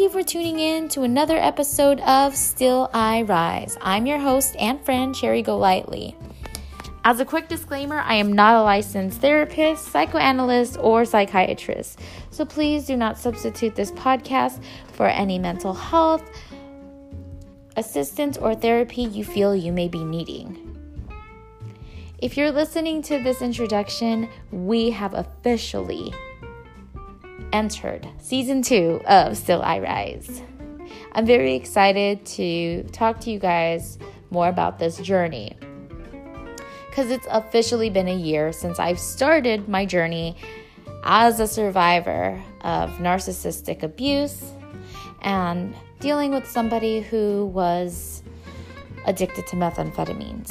you for tuning in to another episode of Still I Rise. I'm your host and friend, Cherry Golightly. As a quick disclaimer, I am not a licensed therapist, psychoanalyst, or psychiatrist, so please do not substitute this podcast for any mental health assistance or therapy you feel you may be needing. If you're listening to this introduction, we have officially entered season two of Still I Rise. I'm very excited to talk to you guys more about this journey because it's officially been a year since I've started my journey as a survivor of narcissistic abuse and dealing with somebody who was addicted to methamphetamines.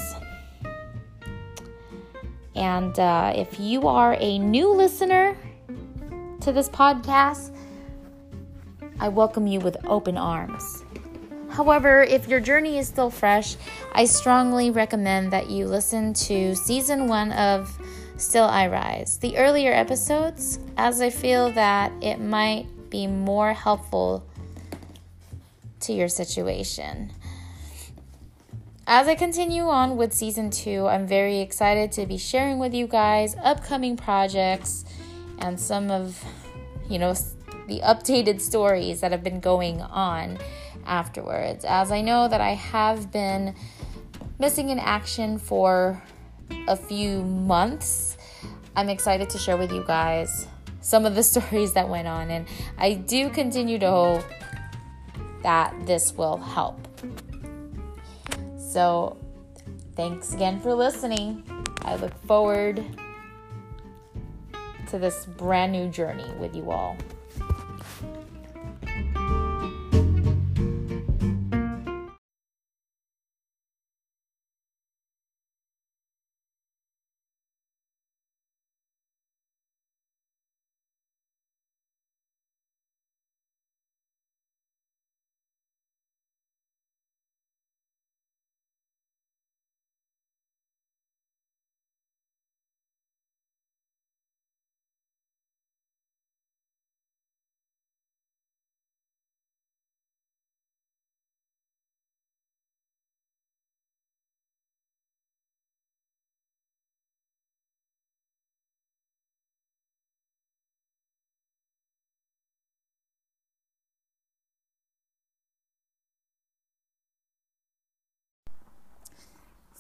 And uh, if you are a new listener to this podcast, I welcome you with open arms. However, if your journey is still fresh, I strongly recommend that you listen to season one of Still I Rise, the earlier episodes, as I feel that it might be more helpful to your situation. As I continue on with season two, I'm very excited to be sharing with you guys upcoming projects and some of, you know, the updated stories that have been going on afterwards. As I know that I have been missing in action for a few months, I'm excited to share with you guys some of the stories that went on, and I do continue to hope that this will help. So, thanks again for listening. I look forward to this brand new journey with you all.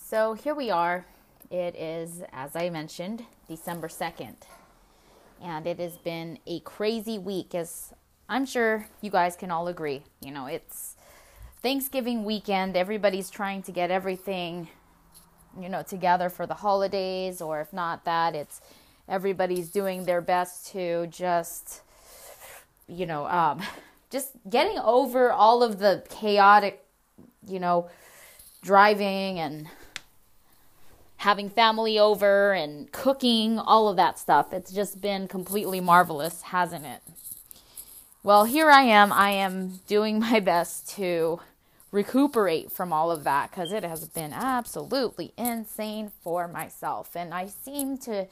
So here we are. It is, as I mentioned, December 2nd. And it has been a crazy week, as I'm sure you guys can all agree. You know, it's Thanksgiving weekend. Everybody's trying to get everything, you know, together for the holidays, or if not that, it's everybody's doing their best to just, you know, um, just getting over all of the chaotic, you know, driving and having family over and cooking, all of that stuff. It's just been completely marvelous, hasn't it? Well, here I am. I am doing my best to recuperate from all of that because it has been absolutely insane for myself. And I seem to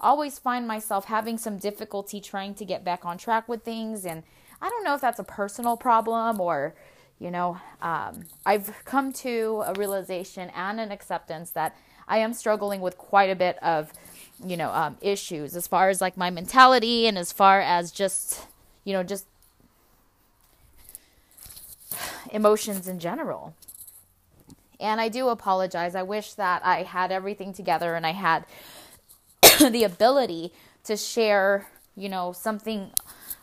always find myself having some difficulty trying to get back on track with things. And I don't know if that's a personal problem or, you know, um, I've come to a realization and an acceptance that I am struggling with quite a bit of, you know, um, issues as far as like my mentality and as far as just, you know, just emotions in general. And I do apologize. I wish that I had everything together and I had the ability to share, you know, something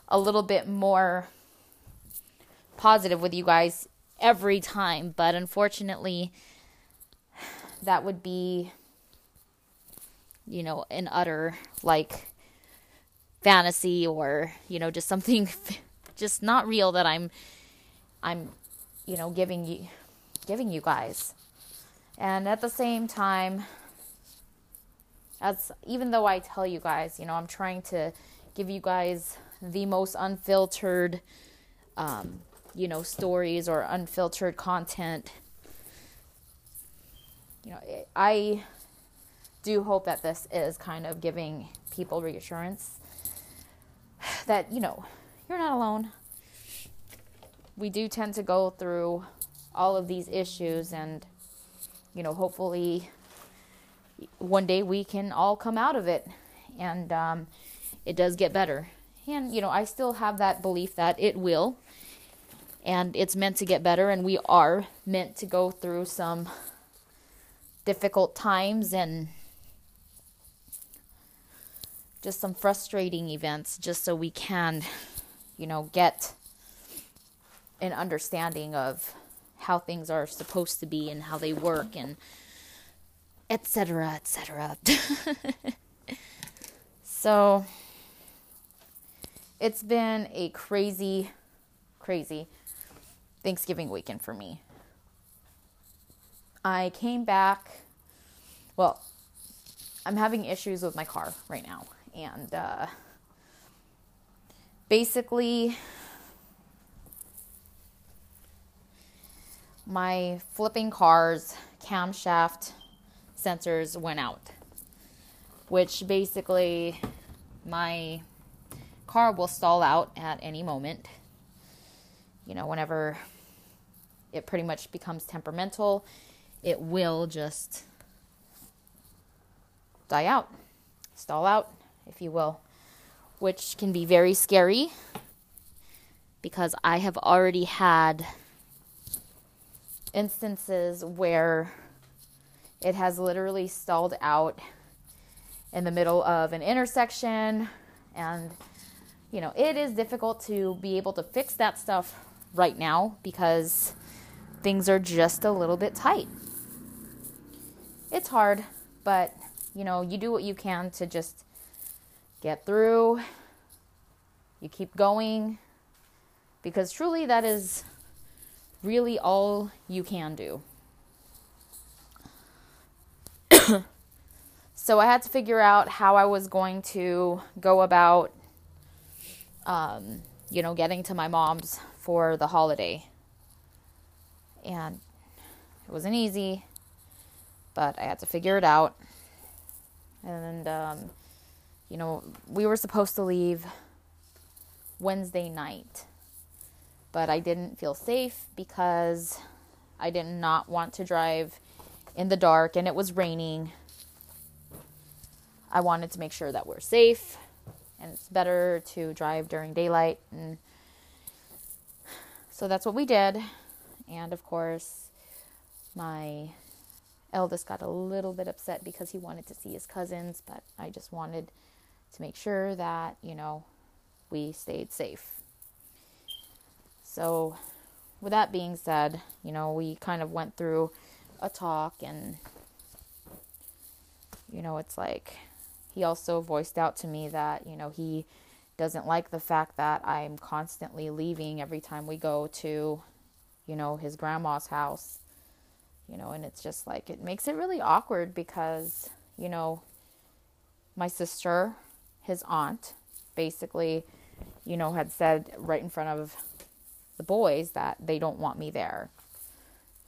a little bit more positive with you guys every time. But unfortunately, that would be you know an utter like fantasy or you know just something just not real that I'm I'm you know giving you giving you guys. And at the same time as even though I tell you guys you know I'm trying to give you guys the most unfiltered um, you know stories or unfiltered content you know, I do hope that this is kind of giving people reassurance that, you know, you're not alone. we do tend to go through all of these issues, and, you know, hopefully one day we can all come out of it and um, it does get better. And, you know, I still have that belief that it will and it's meant to get better, and we are meant to go through some difficult times and just some frustrating events just so we can, you know, get an understanding of how things are supposed to be and how they work and etc etc so it's been a crazy crazy Thanksgiving weekend for me. I came back well, I'm having issues with my car right now and uh, basically my flipping car's camshaft sensors went out, which basically my car will stall out at any moment. You know, whenever it pretty much becomes temperamental, it will just die out, stall out, if you will, which can be very scary because I have already had instances where it has literally stalled out in the middle of an intersection and you know it is difficult to be able to fix that stuff right now because things are just a little bit tight it's hard but you know you do what you can to just get through you keep going because truly that is really all you can do. so I had to figure out how I was going to go about, um, you know, getting to my mom's for the holiday. And it wasn't easy, but I had to figure it out. And, um, you know, we were supposed to leave Wednesday night but I didn't feel safe because I did not want to drive in the dark and it was raining. I wanted to make sure that we're safe and it's better to drive during daylight and so that's what we did. And of course, my eldest got a little bit upset because he wanted to see his cousins, but I just wanted to make sure that, you know, we stayed safe. So, with that being said, you know, we kind of went through a talk, and, you know, it's like he also voiced out to me that, you know, he doesn't like the fact that I'm constantly leaving every time we go to, you know, his grandma's house. You know, and it's just like it makes it really awkward because, you know, my sister, his aunt, basically, you know, had said right in front of the boys that they don't want me there.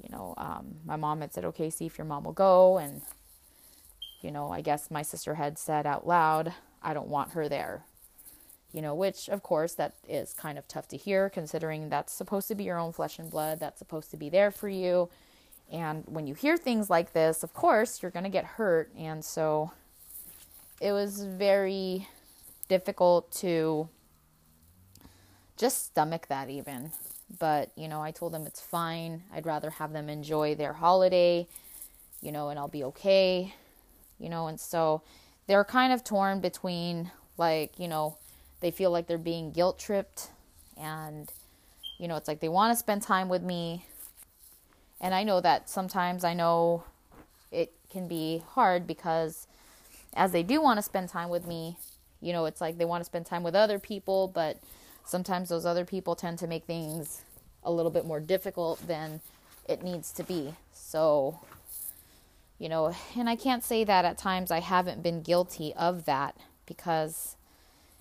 You know, um, my mom had said, okay, see if your mom will go. And, you know, I guess my sister had said out loud, I don't want her there. You know, which, of course, that is kind of tough to hear considering that's supposed to be your own flesh and blood, that's supposed to be there for you. And when you hear things like this, of course, you're going to get hurt. And so it was very difficult to just stomach that even. But, you know, I told them it's fine. I'd rather have them enjoy their holiday, you know, and I'll be okay, you know, and so they're kind of torn between like, you know, they feel like they're being guilt tripped and you know, it's like they want to spend time with me. And I know that sometimes I know it can be hard because as they do want to spend time with me, you know, it's like they want to spend time with other people, but sometimes those other people tend to make things a little bit more difficult than it needs to be. So, you know, and I can't say that at times I haven't been guilty of that because,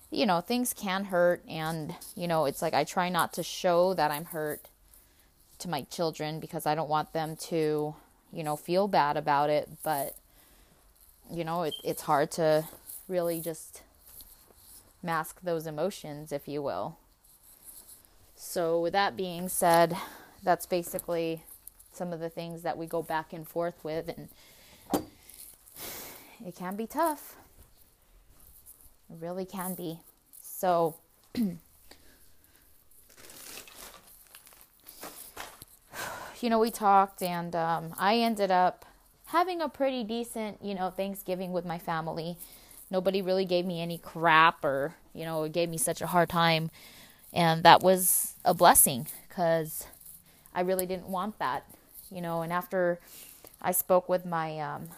you know, things can hurt. And, you know, it's like I try not to show that I'm hurt to my children because I don't want them to, you know, feel bad about it. But, you know, it, it's hard to really just mask those emotions, if you will. So, with that being said, that's basically some of the things that we go back and forth with, and it can be tough. It really can be. So, you know, we talked, and um, I ended up having a pretty decent, you know, Thanksgiving with my family. Nobody really gave me any crap or, you know, it gave me such a hard time. And that was a blessing because I really didn't want that, you know. And after I spoke with my um,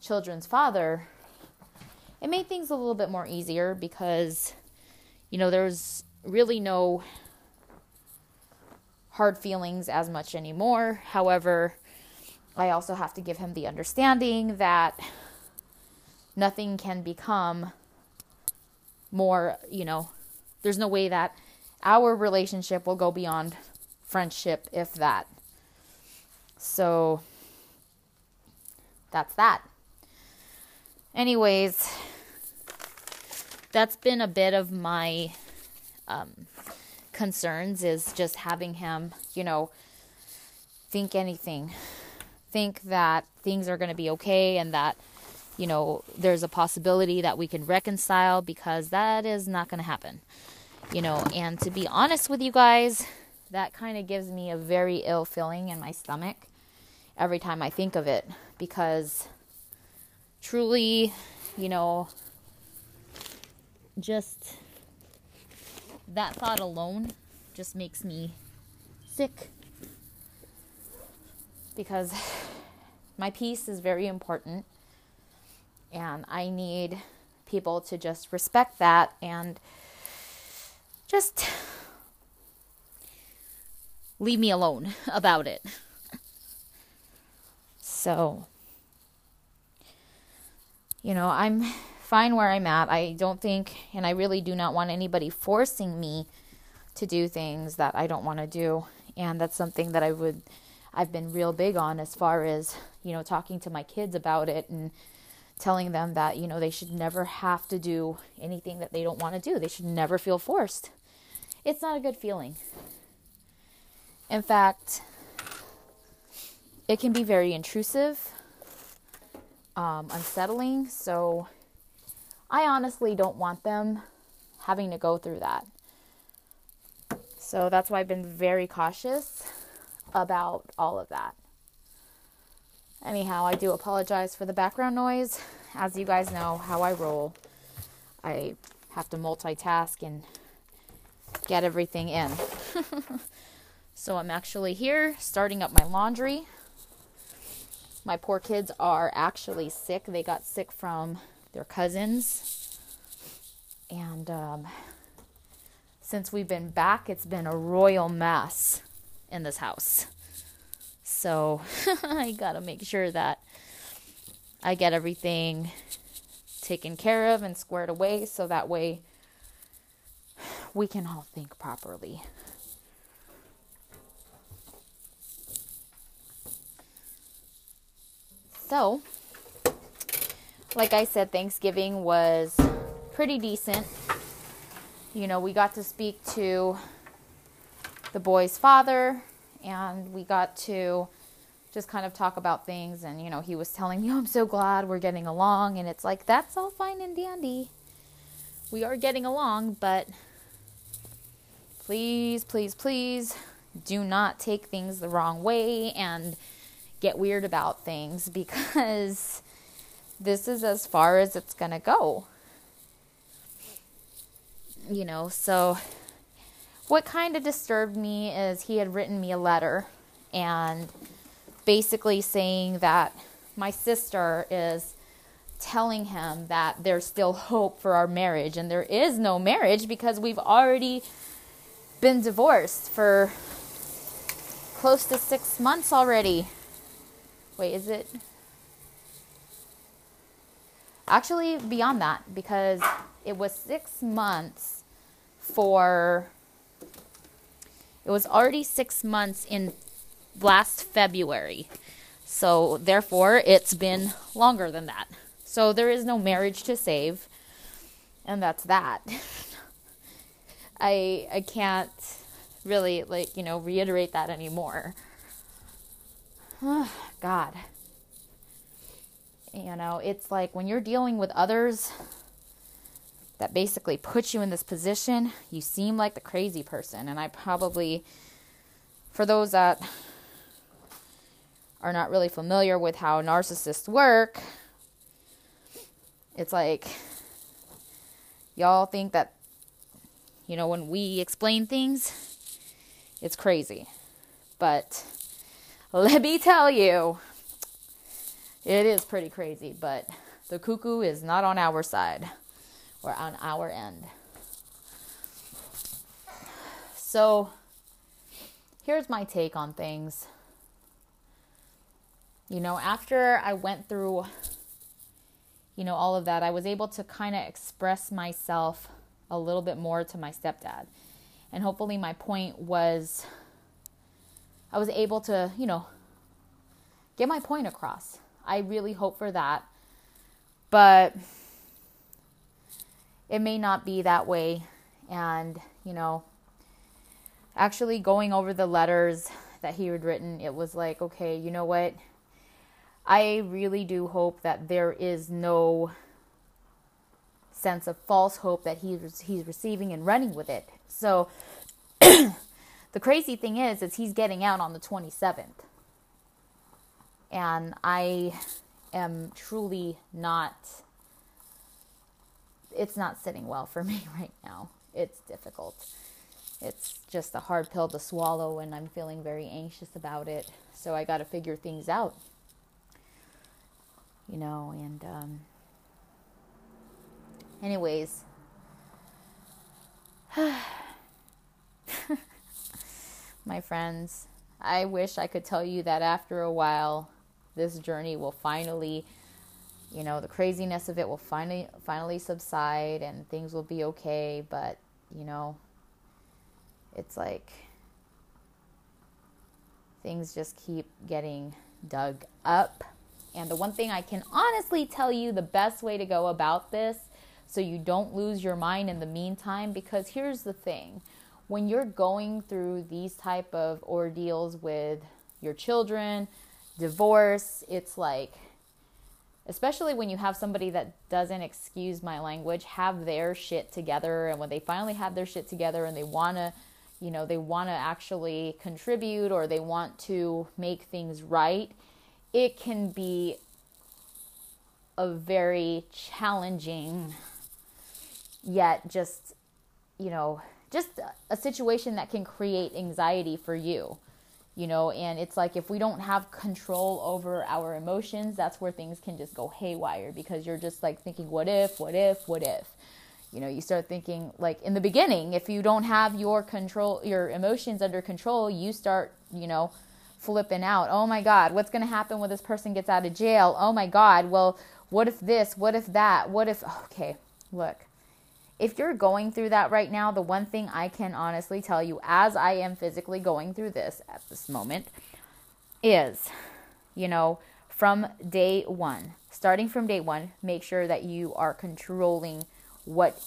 children's father, it made things a little bit more easier because, you know, there's really no hard feelings as much anymore. However, I also have to give him the understanding that nothing can become more, you know, there's no way that our relationship will go beyond friendship, if that. So that's that. Anyways, that's been a bit of my um, concerns is just having him, you know, think anything. Think that things are going to be okay and that you know there's a possibility that we can reconcile because that is not going to happen you know. And to be honest with you guys that kind of gives me a very ill feeling in my stomach every time i think of it because truly you know just that thought alone just makes me sick because my peace is very important and I need people to just respect that and just leave me alone about it. So, you know, I'm fine where I'm at. I don't think, and I really do not want anybody forcing me to do things that I don't want to do. And that's something that I would I've been real big on as far as, you know, talking to my kids about it and telling them that, you know, they should never have to do anything that they don't want to do. They should never feel forced. It's not a good feeling. In fact, it can be very intrusive, um, unsettling. So I honestly don't want them having to go through that. So that's why I've been very cautious about all of that. Anyhow, I do apologize for the background noise. As you guys know how I roll, I have to multitask and get everything in. so I'm actually here starting up my laundry. My poor kids are actually sick. They got sick from their cousins. And um, since we've been back, it's been a royal mess in this house. So I gotta make sure that I get everything taken care of and squared away so that way we can all think properly. So, like I said, Thanksgiving was pretty decent. You know, we got to speak to the boy's father, and we got to just kind of talk about things. And, you know, he was telling me, oh, I'm so glad we're getting along. And it's like, that's all fine and dandy. We are getting along, but please, please, please do not take things the wrong way and get weird about things because this is as far as it's going to go. You know, so what kind of disturbed me is he had written me a letter and basically saying that my sister is telling him that there's still hope for our marriage and there is no marriage because we've already been divorced for close to 6 months already. Wait, is it Actually, beyond that because it was 6 months for it was already six months in last February. So, therefore, it's been longer than that. So, there is no marriage to save. And that's that. I I can't really like, you know, reiterate that anymore. God. You know, it's like when you're dealing with others that basically put you in this position, you seem like the crazy person. And I probably, for those that are not really familiar with how narcissists work, it's like y'all think that, you know, when we explain things, it's crazy. But let me tell you, it is pretty crazy, but the cuckoo is not on our side or on our end. So, here's my take on things. You know, after I went through, you know, all of that, I was able to kind of express myself a little bit more to my stepdad. And hopefully, my point was I was able to, you know, get my point across. I really hope for that. But it may not be that way. And, you know, actually going over the letters that he had written, it was like, okay, you know what? I really do hope that there is no sense of false hope that he's he's receiving and running with it. So the crazy thing is is he's getting out on the 27th. And I am truly not it's not sitting well for me right now. It's difficult. It's just a hard pill to swallow, and I'm feeling very anxious about it. So I got to figure things out. You know, and, um, anyways. My friends, I wish I could tell you that after a while, this journey will finally you know the craziness of it will finally finally subside and things will be okay. But you know it's like things just keep getting dug up. And the one thing i can honestly tell you the best way to go about this so you don't lose your mind in the meantime because here's the thing. When you're going through these type of ordeals with your children divorce it's like especially when you have somebody that doesn't excuse my language have their shit together and when they finally have their shit together and they want to you know they want to actually contribute or they want to make things right it can be a very challenging yet just you know just a situation that can create anxiety for you you know and it's like if we don't have control over our emotions that's where things can just go haywire because you're just like thinking what if what if what if? You know you start thinking like in the beginning if you don't have your control your emotions under control you start you know flipping out. Oh my god what's going to happen when this person gets out of jail? Oh my god well what if this? What if that? What if okay look if you're going through that right now, the one thing I can honestly tell you, as I am physically going through this at this moment, is, you know, from day one, starting from day one, make sure that you are controlling what,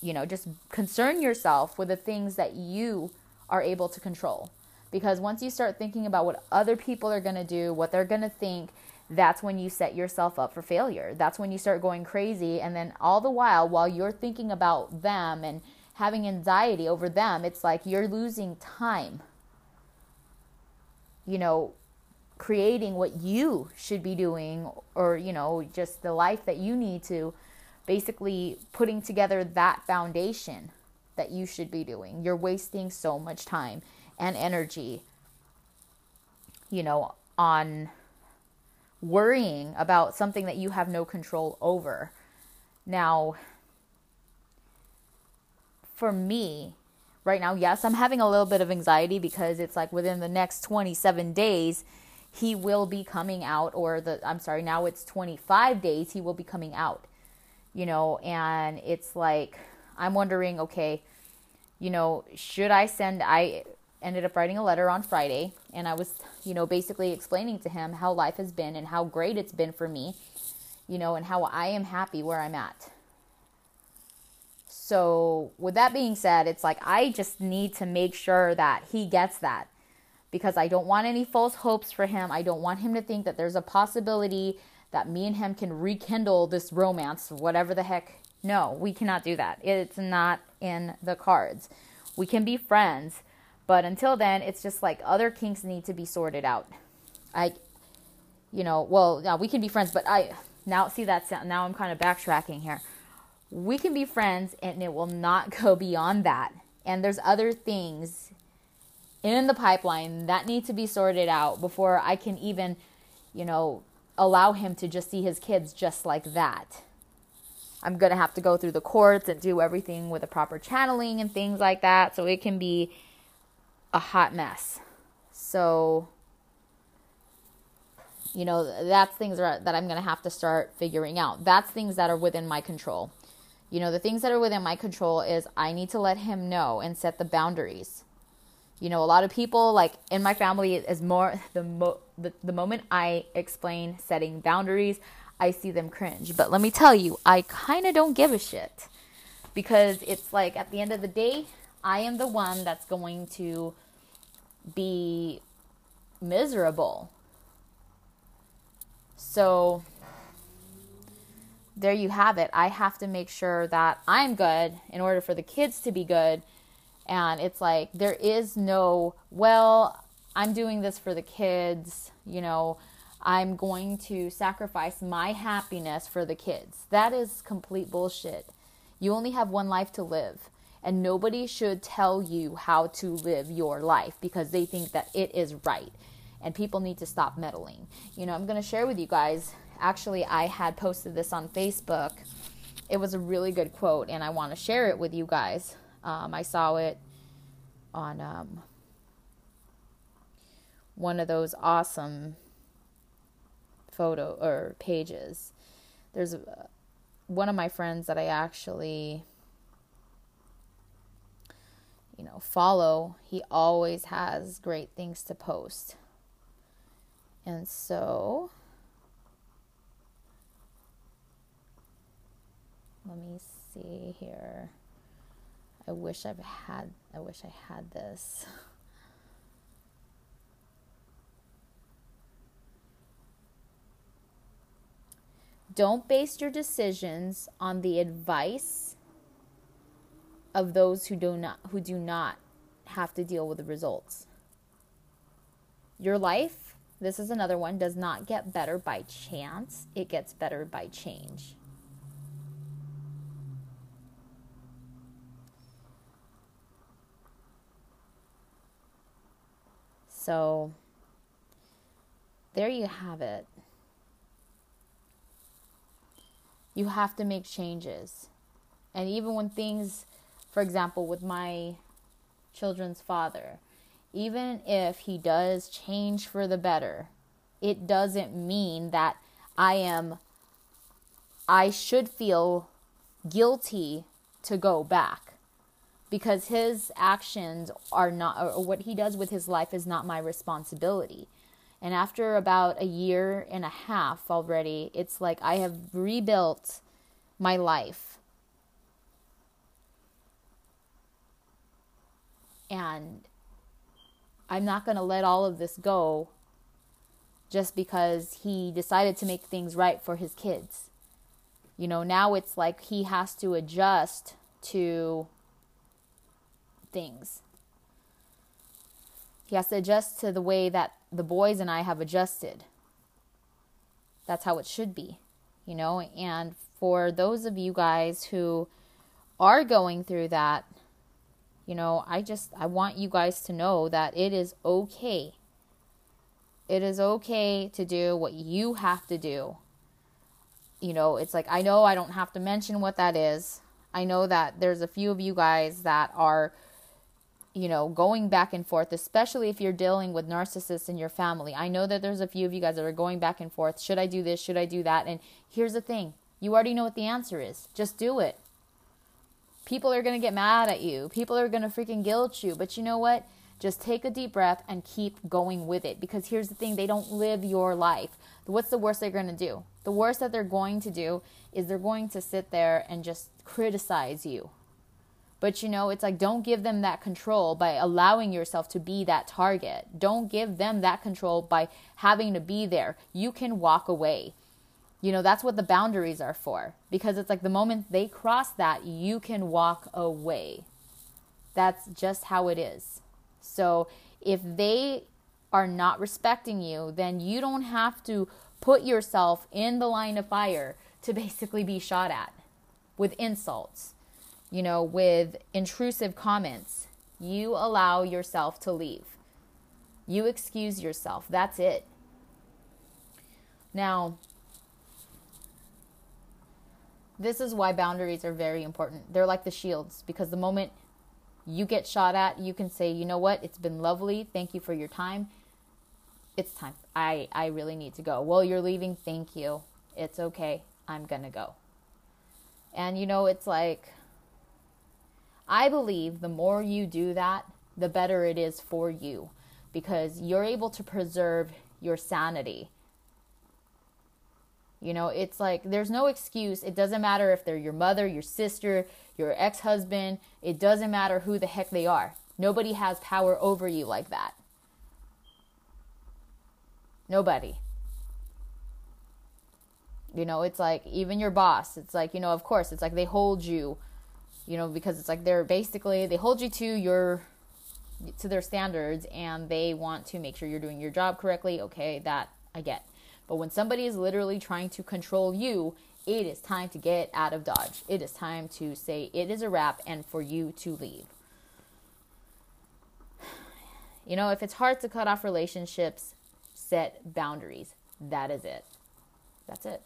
you know, just concern yourself with the things that you are able to control. Because once you start thinking about what other people are going to do, what they're going to think, that's when you set yourself up for failure. That's when you start going crazy. And then all the while, while you're thinking about them and having anxiety over them, it's like you're losing time, you know, creating what you should be doing or, you know, just the life that you need to basically putting together that foundation that you should be doing. You're wasting so much time and energy, you know, on worrying about something that you have no control over. Now, for me, right now, yes, I'm having a little bit of anxiety because it's like within the next 27 days, he will be coming out, or the, I'm sorry, now it's 25 days, he will be coming out, you know, and it's like, I'm wondering, okay, you know, should I send, I, ended up writing a letter on Friday and I was, you know, basically explaining to him how life has been and how great it's been for me, you know, and how I am happy where I'm at. So, with that being said, it's like I just need to make sure that he gets that because I don't want any false hopes for him. I don't want him to think that there's a possibility that me and him can rekindle this romance, whatever the heck. No, we cannot do that. It's not in the cards. We can be friends, but until then, it's just like other kinks need to be sorted out. I, you know, well, now we can be friends, but I now see that now I'm kind of backtracking here. We can be friends, and it will not go beyond that. And there's other things in the pipeline that need to be sorted out before I can even, you know, allow him to just see his kids just like that. I'm going to have to go through the courts and do everything with a proper channeling and things like that. So it can be a hot mess. So, you know, that's things that I'm going to have to start figuring out. That's things that are within my control. You know, the things that are within my control is I need to let him know and set the boundaries. You know, a lot of people like in my family is more the mo- the, the moment I explain setting boundaries, I see them cringe. But let me tell you, I kind of don't give a shit because it's like at the end of the day, I am the one that's going to be miserable. So there you have it. I have to make sure that I'm good in order for the kids to be good. And it's like there is no, well, I'm doing this for the kids, you know, I'm going to sacrifice my happiness for the kids. That is complete bullshit. You only have one life to live, and nobody should tell you how to live your life because they think that it is right. And people need to stop meddling. You know, I'm going to share with you guys. Actually, I had posted this on Facebook. It was a really good quote, and I want to share it with you guys. Um, I saw it on um, one of those awesome photo or pages. There's a, one of my friends that I actually you know, follow. He always has great things to post. And so let me see here. I wish I've had I wish I had this. Don't base your decisions on the advice of those who do not who do not have to deal with the results. Your life, this is another one, does not get better by chance. It gets better by change. So there you have it. you have to make changes. And even when things, for example, with my children's father, even if he does change for the better, it doesn't mean that I am, I should feel guilty to go back because his actions are not, or what he does with his life is not my responsibility. And after about a year and a half already, it's like I have rebuilt my life. And I'm not going to let all of this go just because he decided to make things right for his kids. You know, now it's like he has to adjust to things. He has to adjust to the way that the boys and I have adjusted. That's how it should be, you know? And for those of you guys who are going through that, you know, I just I want you guys to know that it is okay. It is okay to do what you have to do. You know, it's like I know I don't have to mention what that is. I know that there's a few of you guys that are you know, going back and forth, especially if you're dealing with narcissists in your family. I know that there's a few of you guys that are going back and forth. Should I do this? Should I do that? And here's the thing you already know what the answer is. Just do it. People are going to get mad at you, people are going to freaking guilt you. But you know what? Just take a deep breath and keep going with it. Because here's the thing they don't live your life. What's the worst they're going to do? The worst that they're going to do is they're going to sit there and just criticize you But you know, it's like don't give them that control by allowing yourself to be that target. Don't give them that control by having to be there. You can walk away. You know, that's what the boundaries are for. Because it's like the moment they cross that, you can walk away. That's just how it is. So if they are not respecting you, then you don't have to put yourself in the line of fire to basically be shot at with insults, you know, with intrusive comments. You allow yourself to leave. You excuse yourself. That's it. Now, this is why boundaries are very important. They're like the shields because the moment you get shot at, you can say, you know what, it's been lovely. Thank you for your time. It's time. I, I really need to go. Well, you're leaving. Thank you. It's okay. I'm going to go. And you know, it's like, I believe the more you do that, the better it is for you because you're able to preserve your sanity. You know, it's like there's no excuse. It doesn't matter if they're your mother, your sister, your ex husband. It doesn't matter who the heck they are. Nobody has power over you like that. Nobody. You know, it's like even your boss, it's like, you know, of course, it's like they hold you, you know, because it's like they're basically, they hold you to your, to their standards and they want to make sure you're doing your job correctly. Okay, that I get. But when somebody is literally trying to control you, it is time to get out of Dodge. It is time to say it is a wrap and for you to leave. You know, if it's hard to cut off relationships, set boundaries. That is it. That's it.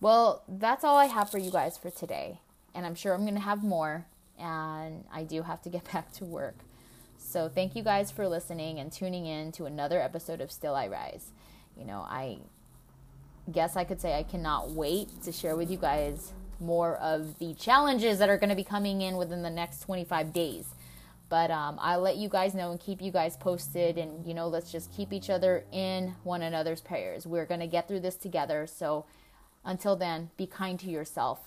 Well, that's all I have for you guys for today. And I'm sure I'm going to have more. And I do have to get back to work. So thank you guys for listening and tuning in to another episode of Still I Rise. You know, I guess I could say I cannot wait to share with you guys more of the challenges that are going to be coming in within the next 25 days. But um, I'll let you guys know and keep you guys posted. And, you know, let's just keep each other in one another's prayers. We're going to get through this together. So, until then, be kind to yourself.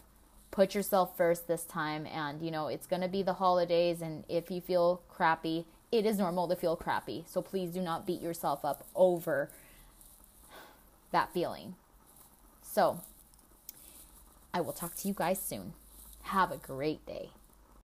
Put yourself first this time. And, you know, it's going to be the holidays. And if you feel crappy, it is normal to feel crappy. So please do not beat yourself up over that feeling. So, I will talk to you guys soon. Have a great day.